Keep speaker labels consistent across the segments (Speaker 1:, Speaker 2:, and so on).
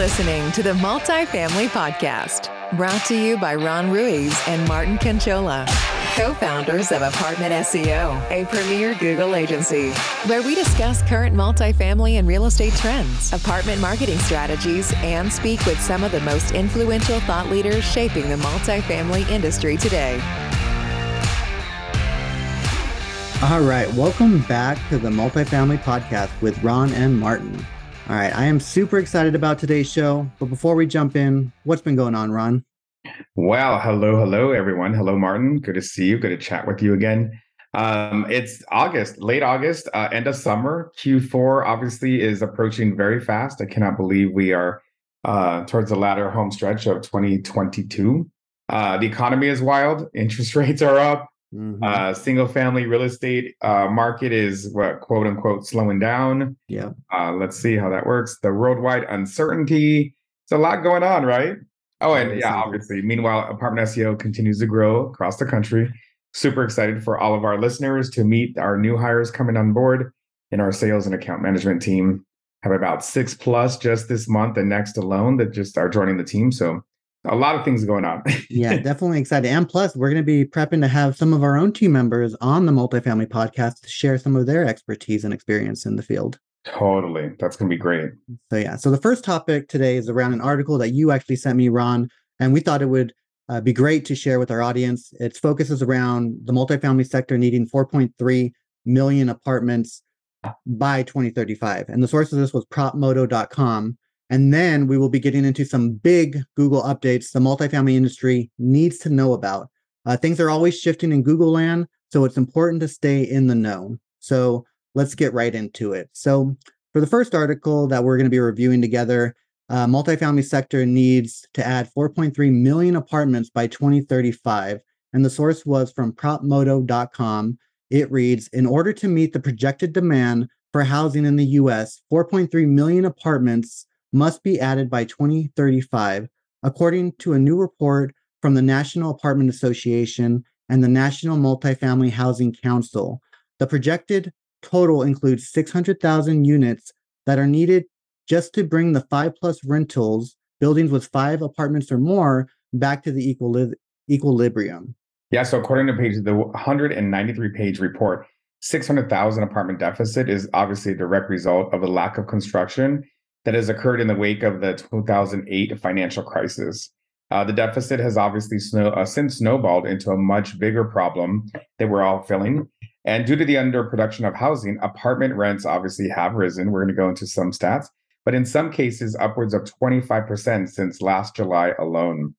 Speaker 1: listening to the Multifamily Podcast, brought to you by Ron Ruiz and Martin Conchola, co founders of Apartment SEO, a premier Google agency, where we discuss current multifamily and real estate trends, apartment marketing strategies, and speak with some of the most influential thought leaders shaping the multifamily industry today.
Speaker 2: All right, welcome back to the Multifamily Podcast with Ron and Martin. All right, I am super excited about today's show, but before we jump in, what's been going on, Ron?
Speaker 3: Well, hello, hello, everyone. Hello, Martin. Good to see you. Good to chat with you again. Um, it's August, late August, uh, end of summer. Q4 obviously is approaching very fast. I cannot believe we are uh, towards the latter home stretch of 2022. Uh, the economy is wild. Interest rates are up. Mm-hmm. Uh, single family real estate uh, market is what quote unquote slowing down.
Speaker 2: Yeah.
Speaker 3: Uh, let's see how that works. The worldwide uncertainty. It's a lot going on, right? Oh, and yeah, obviously. Meanwhile, apartment SEO continues to grow across the country. Super excited for all of our listeners to meet our new hires coming on board in our sales and account management team. Have about six plus just this month and next alone that just are joining the team. So a lot of things going on.
Speaker 2: yeah, definitely excited. And plus, we're going to be prepping to have some of our own team members on the multifamily podcast to share some of their expertise and experience in the field.
Speaker 3: Totally. That's going to be great.
Speaker 2: So, yeah. So, the first topic today is around an article that you actually sent me, Ron, and we thought it would uh, be great to share with our audience. Its focuses around the multifamily sector needing 4.3 million apartments by 2035. And the source of this was propmodo.com. And then we will be getting into some big Google updates the multifamily industry needs to know about. Uh, things are always shifting in Google land, so it's important to stay in the know. So let's get right into it. So, for the first article that we're going to be reviewing together, uh, multifamily sector needs to add 4.3 million apartments by 2035. And the source was from propmodo.com. It reads In order to meet the projected demand for housing in the US, 4.3 million apartments must be added by 2035, according to a new report from the National Apartment Association and the National Multifamily Housing Council. The projected total includes 600,000 units that are needed just to bring the five plus rentals, buildings with five apartments or more, back to the equili- equilibrium.
Speaker 3: Yeah, so according to page the 193 page report, 600,000 apartment deficit is obviously a direct result of the lack of construction that has occurred in the wake of the 2008 financial crisis. Uh, the deficit has obviously snow, uh, since snowballed into a much bigger problem that we're all feeling. And due to the underproduction of housing, apartment rents obviously have risen. We're going to go into some stats, but in some cases, upwards of 25% since last July alone.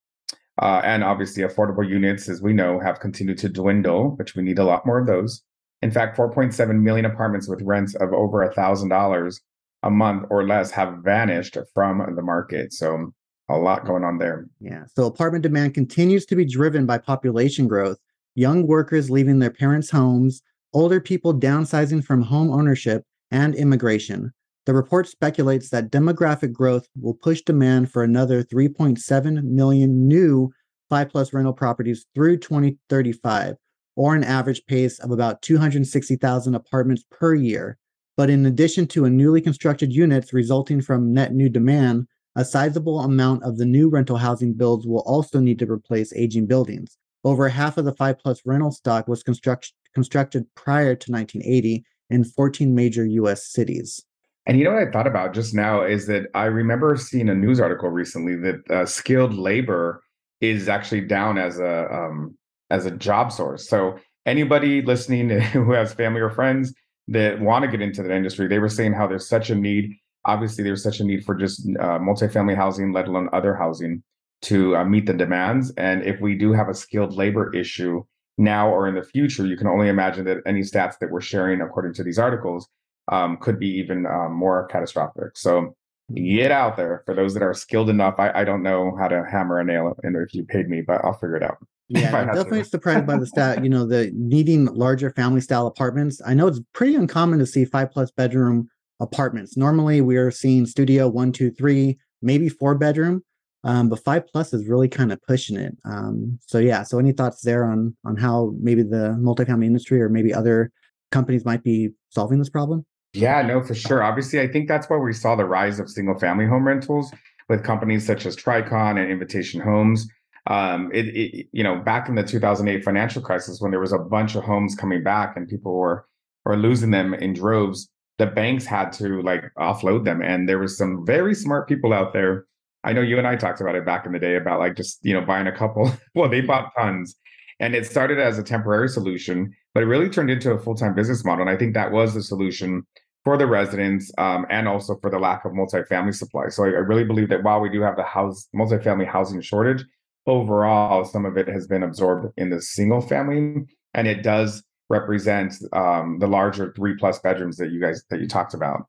Speaker 3: Uh, and obviously, affordable units, as we know, have continued to dwindle, which we need a lot more of those. In fact, 4.7 million apartments with rents of over $1,000 a month or less have vanished from the market. So a lot going on there.
Speaker 2: Yeah. So apartment demand continues to be driven by population growth, young workers leaving their parents' homes, older people downsizing from home ownership, and immigration. The report speculates that demographic growth will push demand for another 3.7 million new 5 plus rental properties through 2035, or an average pace of about 260,000 apartments per year. But in addition to a newly constructed units resulting from net new demand, a sizable amount of the new rental housing builds will also need to replace aging buildings. Over half of the 5 plus rental stock was construct- constructed prior to 1980 in 14 major US cities.
Speaker 3: And you know what I thought about just now is that I remember seeing a news article recently that uh, skilled labor is actually down as a um, as a job source. So anybody listening who has family or friends that want to get into that industry, they were saying how there's such a need. Obviously, there's such a need for just uh, multifamily housing, let alone other housing, to uh, meet the demands. And if we do have a skilled labor issue now or in the future, you can only imagine that any stats that we're sharing, according to these articles, um, could be even um, more catastrophic. So get out there for those that are skilled enough. I, I don't know how to hammer a nail in if you paid me, but I'll figure it out.
Speaker 2: Yeah, I'm definitely surprised by the stat. You know, the needing larger family style apartments. I know it's pretty uncommon to see five plus bedroom apartments. Normally, we are seeing studio one, two, three, maybe four bedroom, um, but five plus is really kind of pushing it. Um, so yeah. So any thoughts there on on how maybe the multifamily industry or maybe other companies might be solving this problem?
Speaker 3: Yeah, no, for sure. Obviously, I think that's why we saw the rise of single family home rentals with companies such as Tricon and Invitation Homes. Um, it, it, you know, back in the 2008 financial crisis, when there was a bunch of homes coming back and people were were losing them in droves, the banks had to like offload them, and there was some very smart people out there. I know you and I talked about it back in the day about like just you know buying a couple. well, they bought tons, and it started as a temporary solution, but it really turned into a full time business model. And I think that was the solution for the residents um, and also for the lack of multifamily supply. So I, I, really believe that while we do have the house multifamily housing shortage, overall some of it has been absorbed in the single family, and it does represent um, the larger three plus bedrooms that you guys that you talked about.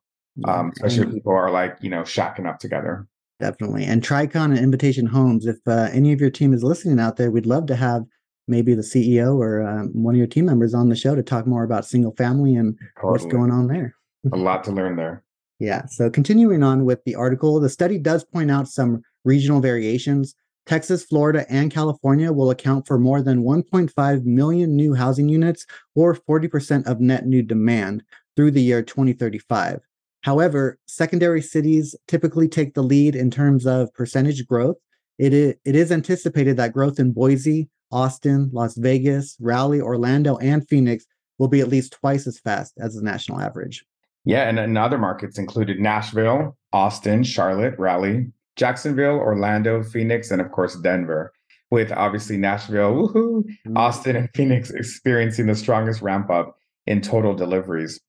Speaker 3: Um, especially if people are like you know shacking up together.
Speaker 2: Definitely, and Tricon and Invitation Homes. If uh, any of your team is listening out there, we'd love to have maybe the CEO or um, one of your team members on the show to talk more about single family and totally. what's going on there
Speaker 3: a lot to learn there.
Speaker 2: Yeah. So continuing on with the article, the study does point out some regional variations. Texas, Florida, and California will account for more than 1.5 million new housing units or 40% of net new demand through the year 2035. However, secondary cities typically take the lead in terms of percentage growth. It is, it is anticipated that growth in Boise, Austin, Las Vegas, Raleigh, Orlando, and Phoenix will be at least twice as fast as the national average.
Speaker 3: Yeah, and, and other markets included Nashville, Austin, Charlotte, Raleigh, Jacksonville, Orlando, Phoenix, and of course Denver. With obviously Nashville, woohoo, mm-hmm. Austin, and Phoenix experiencing the strongest ramp up in total deliveries.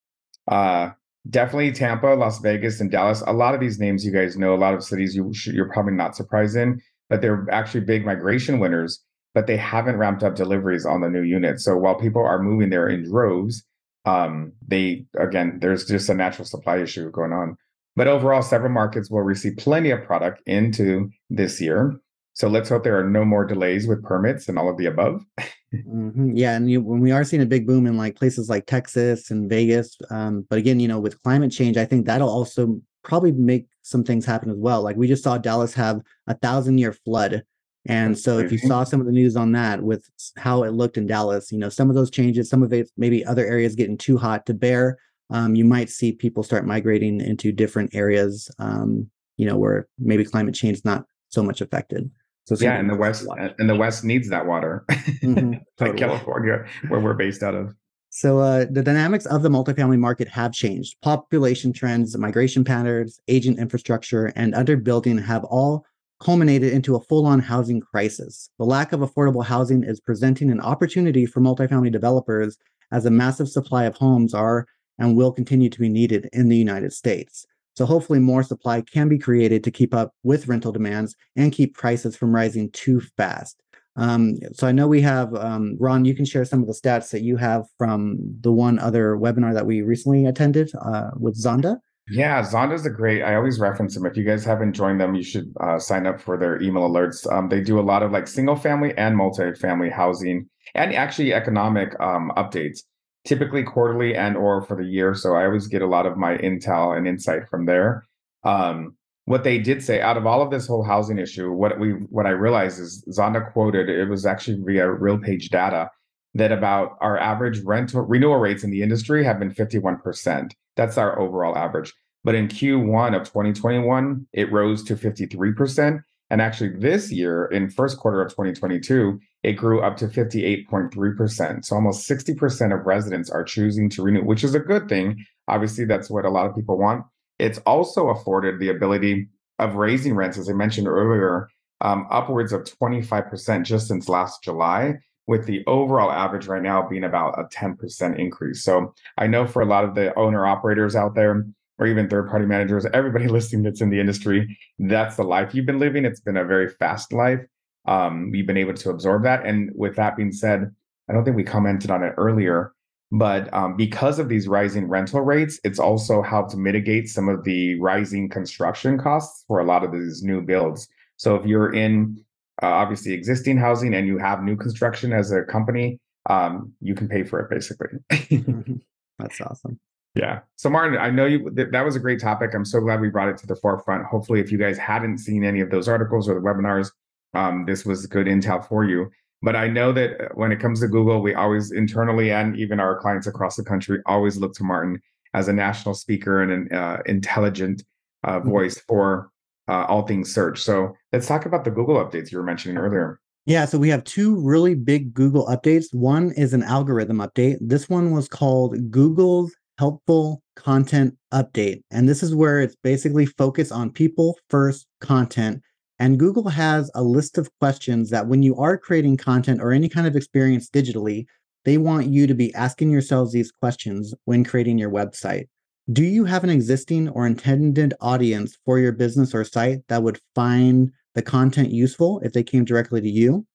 Speaker 3: Uh, definitely Tampa, Las Vegas, and Dallas. A lot of these names you guys know. A lot of cities you should, you're probably not surprised in, but they're actually big migration winners. But they haven't ramped up deliveries on the new units. So while people are moving there in droves, um, they again, there's just a natural supply issue going on. But overall, several markets will receive plenty of product into this year. So let's hope there are no more delays with permits and all of the above.
Speaker 2: mm-hmm. Yeah, and you, when we are seeing a big boom in like places like Texas and Vegas, um, but again, you know, with climate change, I think that'll also probably make some things happen as well. Like we just saw Dallas have a thousand year flood and so if you saw some of the news on that with how it looked in Dallas, you know, some of those changes, some of it maybe other areas getting too hot to bear, um, you might see people start migrating into different areas, um, you know, where maybe climate change is not so much affected.
Speaker 3: So yeah, and the West and the West needs that water, mm-hmm, like California, where we're based out of.
Speaker 2: So uh, the dynamics of the multifamily market have changed. Population trends, migration patterns, aging infrastructure, and underbuilding have all culminated into a full on housing crisis. The lack of affordable housing is presenting an opportunity for multifamily developers as a massive supply of homes are and will continue to be needed in the United States. So, hopefully, more supply can be created to keep up with rental demands and keep prices from rising too fast. Um, so, I know we have, um, Ron, you can share some of the stats that you have from the one other webinar that we recently attended uh, with Zonda.
Speaker 3: Yeah, Zonda's a great. I always reference them. If you guys haven't joined them, you should uh, sign up for their email alerts. Um, they do a lot of like single family and multi-family housing, and actually economic um, updates, typically quarterly and or for the year. So I always get a lot of my intel and insight from there. Um, what they did say out of all of this whole housing issue, what we what I realized is Zonda quoted it was actually via RealPage data that about our average rental renewal rates in the industry have been 51%. That's our overall average. But in Q1 of 2021, it rose to 53%. And actually, this year, in first quarter of 2022, it grew up to 58.3%. So almost 60% of residents are choosing to renew, which is a good thing. Obviously, that's what a lot of people want. It's also afforded the ability of raising rents, as I mentioned earlier, um, upwards of 25% just since last July with the overall average right now being about a 10% increase. So I know for a lot of the owner operators out there, or even third party managers, everybody listening that's in the industry, that's the life you've been living. It's been a very fast life. Um, you've been able to absorb that. And with that being said, I don't think we commented on it earlier, but um, because of these rising rental rates, it's also helped mitigate some of the rising construction costs for a lot of these new builds. So if you're in uh, obviously existing housing and you have new construction as a company, um, you can pay for it basically.
Speaker 2: Mm-hmm. That's awesome.
Speaker 3: Yeah. So Martin, I know you that, that was a great topic. I'm so glad we brought it to the forefront. Hopefully, if you guys hadn't seen any of those articles or the webinars, um, this was good intel for you. But I know that uh, when it comes to Google, we always internally and even our clients across the country always look to Martin as a national speaker and an uh, intelligent uh, mm-hmm. voice for uh, all things search. So let's talk about the Google updates you were mentioning earlier.
Speaker 2: Yeah, so we have two really big Google updates. One is an algorithm update. This one was called Google's Helpful Content Update. And this is where it's basically focused on people first content. And Google has a list of questions that when you are creating content or any kind of experience digitally, they want you to be asking yourselves these questions when creating your website. Do you have an existing or intended audience for your business or site that would find the content useful if they came directly to you?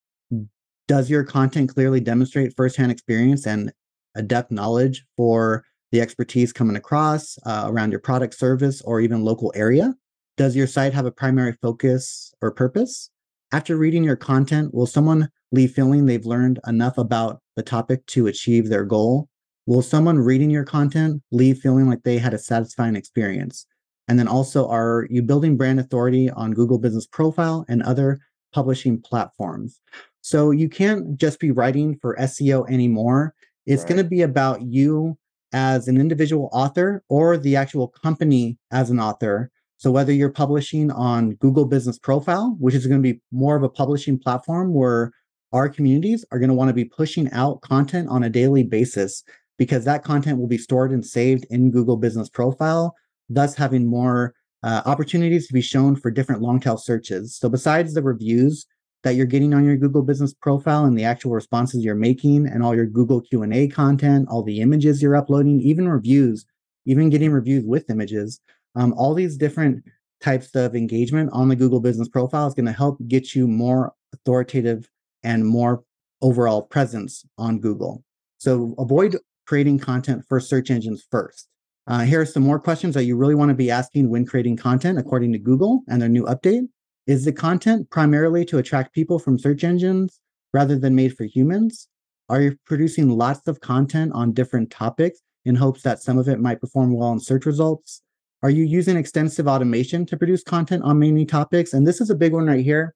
Speaker 2: Does your content clearly demonstrate firsthand experience and adept knowledge for the expertise coming across uh, around your product, service, or even local area? Does your site have a primary focus or purpose? After reading your content, will someone leave feeling they've learned enough about the topic to achieve their goal? Will someone reading your content leave feeling like they had a satisfying experience? And then also, are you building brand authority on Google Business Profile and other publishing platforms? So you can't just be writing for SEO anymore. It's right. going to be about you as an individual author or the actual company as an author. So whether you're publishing on Google Business Profile, which is going to be more of a publishing platform where our communities are going to want to be pushing out content on a daily basis because that content will be stored and saved in Google Business Profile, thus having more uh, opportunities to be shown for different long tail searches. So besides the reviews that you're getting on your Google Business Profile and the actual responses you're making and all your Google Q&A content, all the images you're uploading, even reviews, even getting reviews with images, um, all these different types of engagement on the Google Business Profile is going to help get you more authoritative and more overall presence on Google. So avoid creating content for search engines first. Uh, here are some more questions that you really want to be asking when creating content according to Google and their new update. Is the content primarily to attract people from search engines rather than made for humans? Are you producing lots of content on different topics in hopes that some of it might perform well in search results? Are you using extensive automation to produce content on many topics? And this is a big one right here.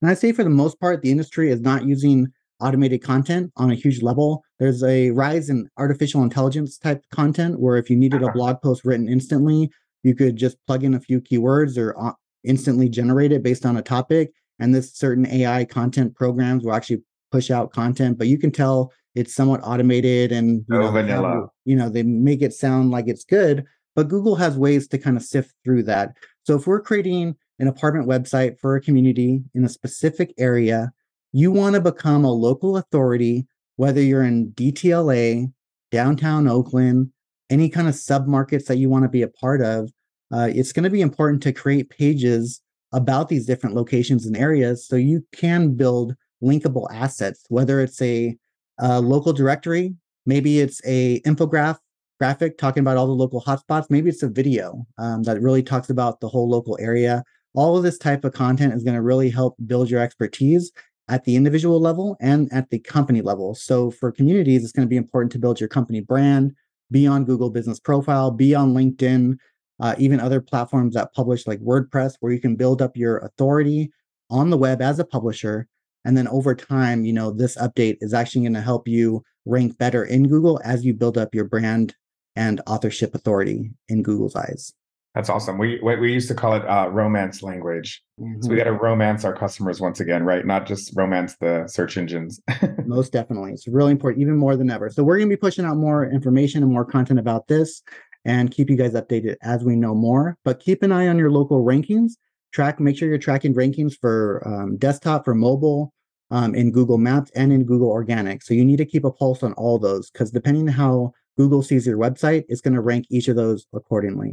Speaker 2: And I say for the most part, the industry is not using automated content on a huge level. There's a rise in artificial intelligence type content where if you needed a uh-huh. blog post written instantly, you could just plug in a few keywords or uh, instantly generate it based on a topic. And this certain AI content programs will actually push out content, but you can tell it's somewhat automated and you, know,
Speaker 3: vanilla.
Speaker 2: you know they make it sound like it's good. But Google has ways to kind of sift through that. So if we're creating an apartment website for a community in a specific area, you want to become a local authority, whether you're in DTLA, downtown Oakland, any kind of submarkets that you want to be a part of uh, it's going to be important to create pages about these different locations and areas so you can build linkable assets, whether it's a, a local directory, maybe it's a infograph graphic talking about all the local hotspots, maybe it's a video um, that really talks about the whole local area. All of this type of content is going to really help build your expertise at the individual level and at the company level. So for communities, it's going to be important to build your company brand, be on Google Business Profile, be on LinkedIn, uh, even other platforms that publish like WordPress, where you can build up your authority on the web as a publisher. And then over time, you know, this update is actually going to help you rank better in Google as you build up your brand and authorship authority in Google's eyes.
Speaker 3: That's awesome. We we used to call it uh, romance language. Mm-hmm. So we got to romance our customers once again, right? Not just romance the search engines.
Speaker 2: Most definitely, it's really important, even more than ever. So we're going to be pushing out more information and more content about this and keep you guys updated as we know more. But keep an eye on your local rankings. Track, make sure you're tracking rankings for um, desktop, for mobile, um, in Google Maps, and in Google Organic. So you need to keep a pulse on all those because depending on how Google sees your website, it's going to rank each of those accordingly.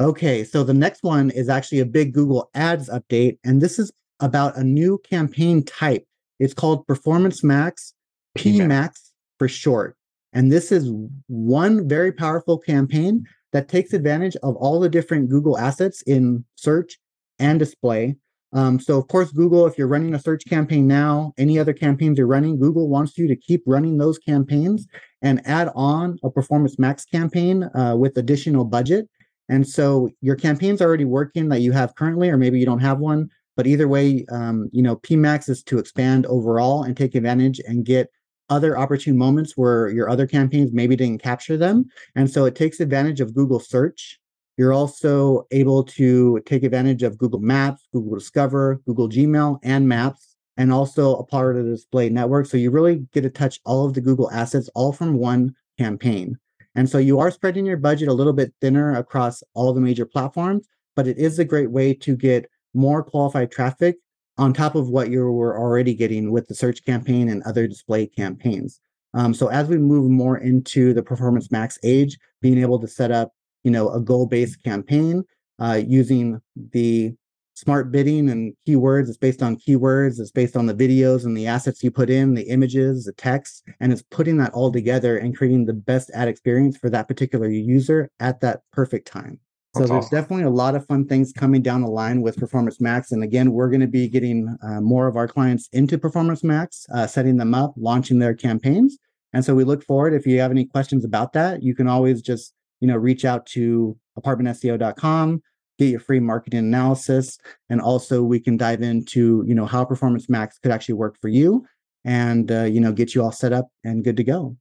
Speaker 2: Okay, so the next one is actually a big Google Ads update, and this is about a new campaign type. It's called Performance Max, PMax for short. And this is one very powerful campaign that takes advantage of all the different Google assets in search and display. Um, so, of course, Google, if you're running a search campaign now, any other campaigns you're running, Google wants you to keep running those campaigns and add on a Performance Max campaign uh, with additional budget. And so your campaign's already working that you have currently, or maybe you don't have one. But either way, um, you know, PMax is to expand overall and take advantage and get other opportune moments where your other campaigns maybe didn't capture them. And so it takes advantage of Google search You're also able to take advantage of Google Maps, Google Discover, Google Gmail, and Maps, and also a part of the display network. So you really get to touch all of the Google assets all from one campaign. And so you are spreading your budget a little bit thinner across all the major platforms, but it is a great way to get more qualified traffic on top of what you were already getting with the search campaign and other display campaigns. Um, so as we move more into the Performance Max age, being able to set up, you know, a goal-based campaign uh, using the smart bidding and keywords. It's based on keywords. It's based on the videos and the assets you put in, the images, the text, and it's putting that all together and creating the best ad experience for that particular user at that perfect time. So That's there's awesome. definitely a lot of fun things coming down the line with Performance Max. And again, we're going to be getting uh, more of our clients into Performance Max, uh, setting them up, launching their campaigns. And so we look forward. If you have any questions about that, you can always just you know reach out to apartmentseo.com get your free marketing analysis and also we can dive into you know how performance max could actually work for you and uh, you know get you all set up and good to go.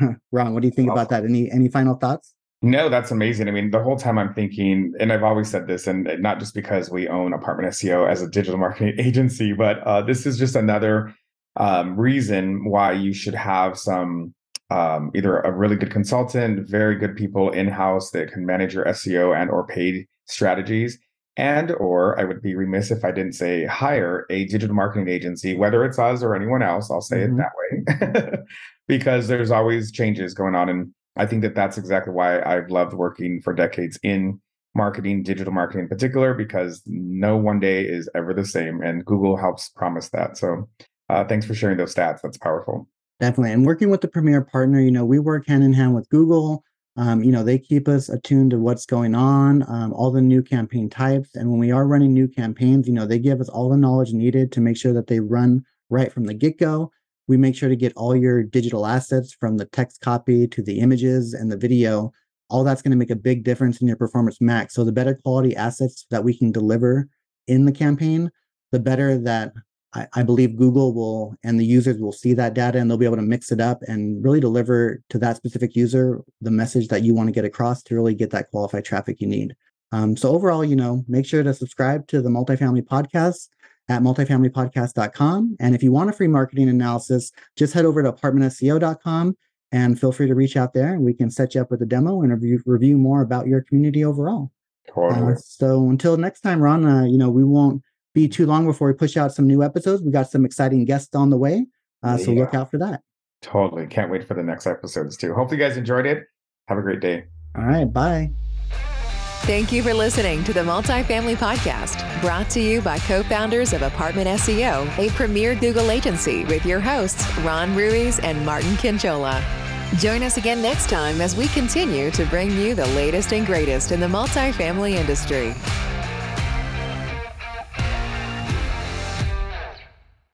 Speaker 2: Ron what do you think awesome. about that? Any any final thoughts?
Speaker 3: No that's amazing. I mean the whole time i'm thinking and i've always said this and not just because we own apartment seo as a digital marketing agency but uh, this is just another um, reason why you should have some um, either a really good consultant very good people in house that can manage your seo and or paid strategies and or i would be remiss if i didn't say hire a digital marketing agency whether it's us or anyone else i'll say mm-hmm. it that way because there's always changes going on and i think that that's exactly why i've loved working for decades in marketing digital marketing in particular because no one day is ever the same and google helps promise that. So uh, thanks for sharing those stats. That's powerful
Speaker 2: definitely and working with the premier partner you know we work hand in hand with google um, you know, they keep us attuned to what's going on, um, all the new campaign types. And when we are running new campaigns, you know, they give us all the knowledge needed to make sure that they run right from the get go. We make sure to get all your digital assets from the text copy to the images and the video. All that's going to make a big difference in your performance max. So the better quality assets that we can deliver in the campaign, the better that I, I, believe Google will and the users will see that data and they'll be able to mix it up and really deliver to that specific user the message that you want to get across to really get that qualified traffic you need. Um, so overall, you know, make sure to subscribe to the multifamily podcast at multifamilypodcast.com. And if you want a free marketing analysis, just head over to apartmentseo.com and feel free to reach out there and we can set you up with a demo and review, review more about your community overall. Totally. Uh, so until next time, Ron, uh, you know, we won't be too long before we push out some new episodes. We got some exciting guests on the way. Uh, so look out for that.
Speaker 3: Totally. Can't wait for the next episodes too. Hopefully, you guys enjoyed it. Have a great day.
Speaker 2: All right. Bye.
Speaker 1: Thank you for listening to the Multifamily Podcast, brought to you by co founders of Apartment SEO, a premier Google agency, with your hosts, Ron Ruiz and Martin Conchola. Join us again next time as we continue to bring you the latest and greatest in the multifamily industry.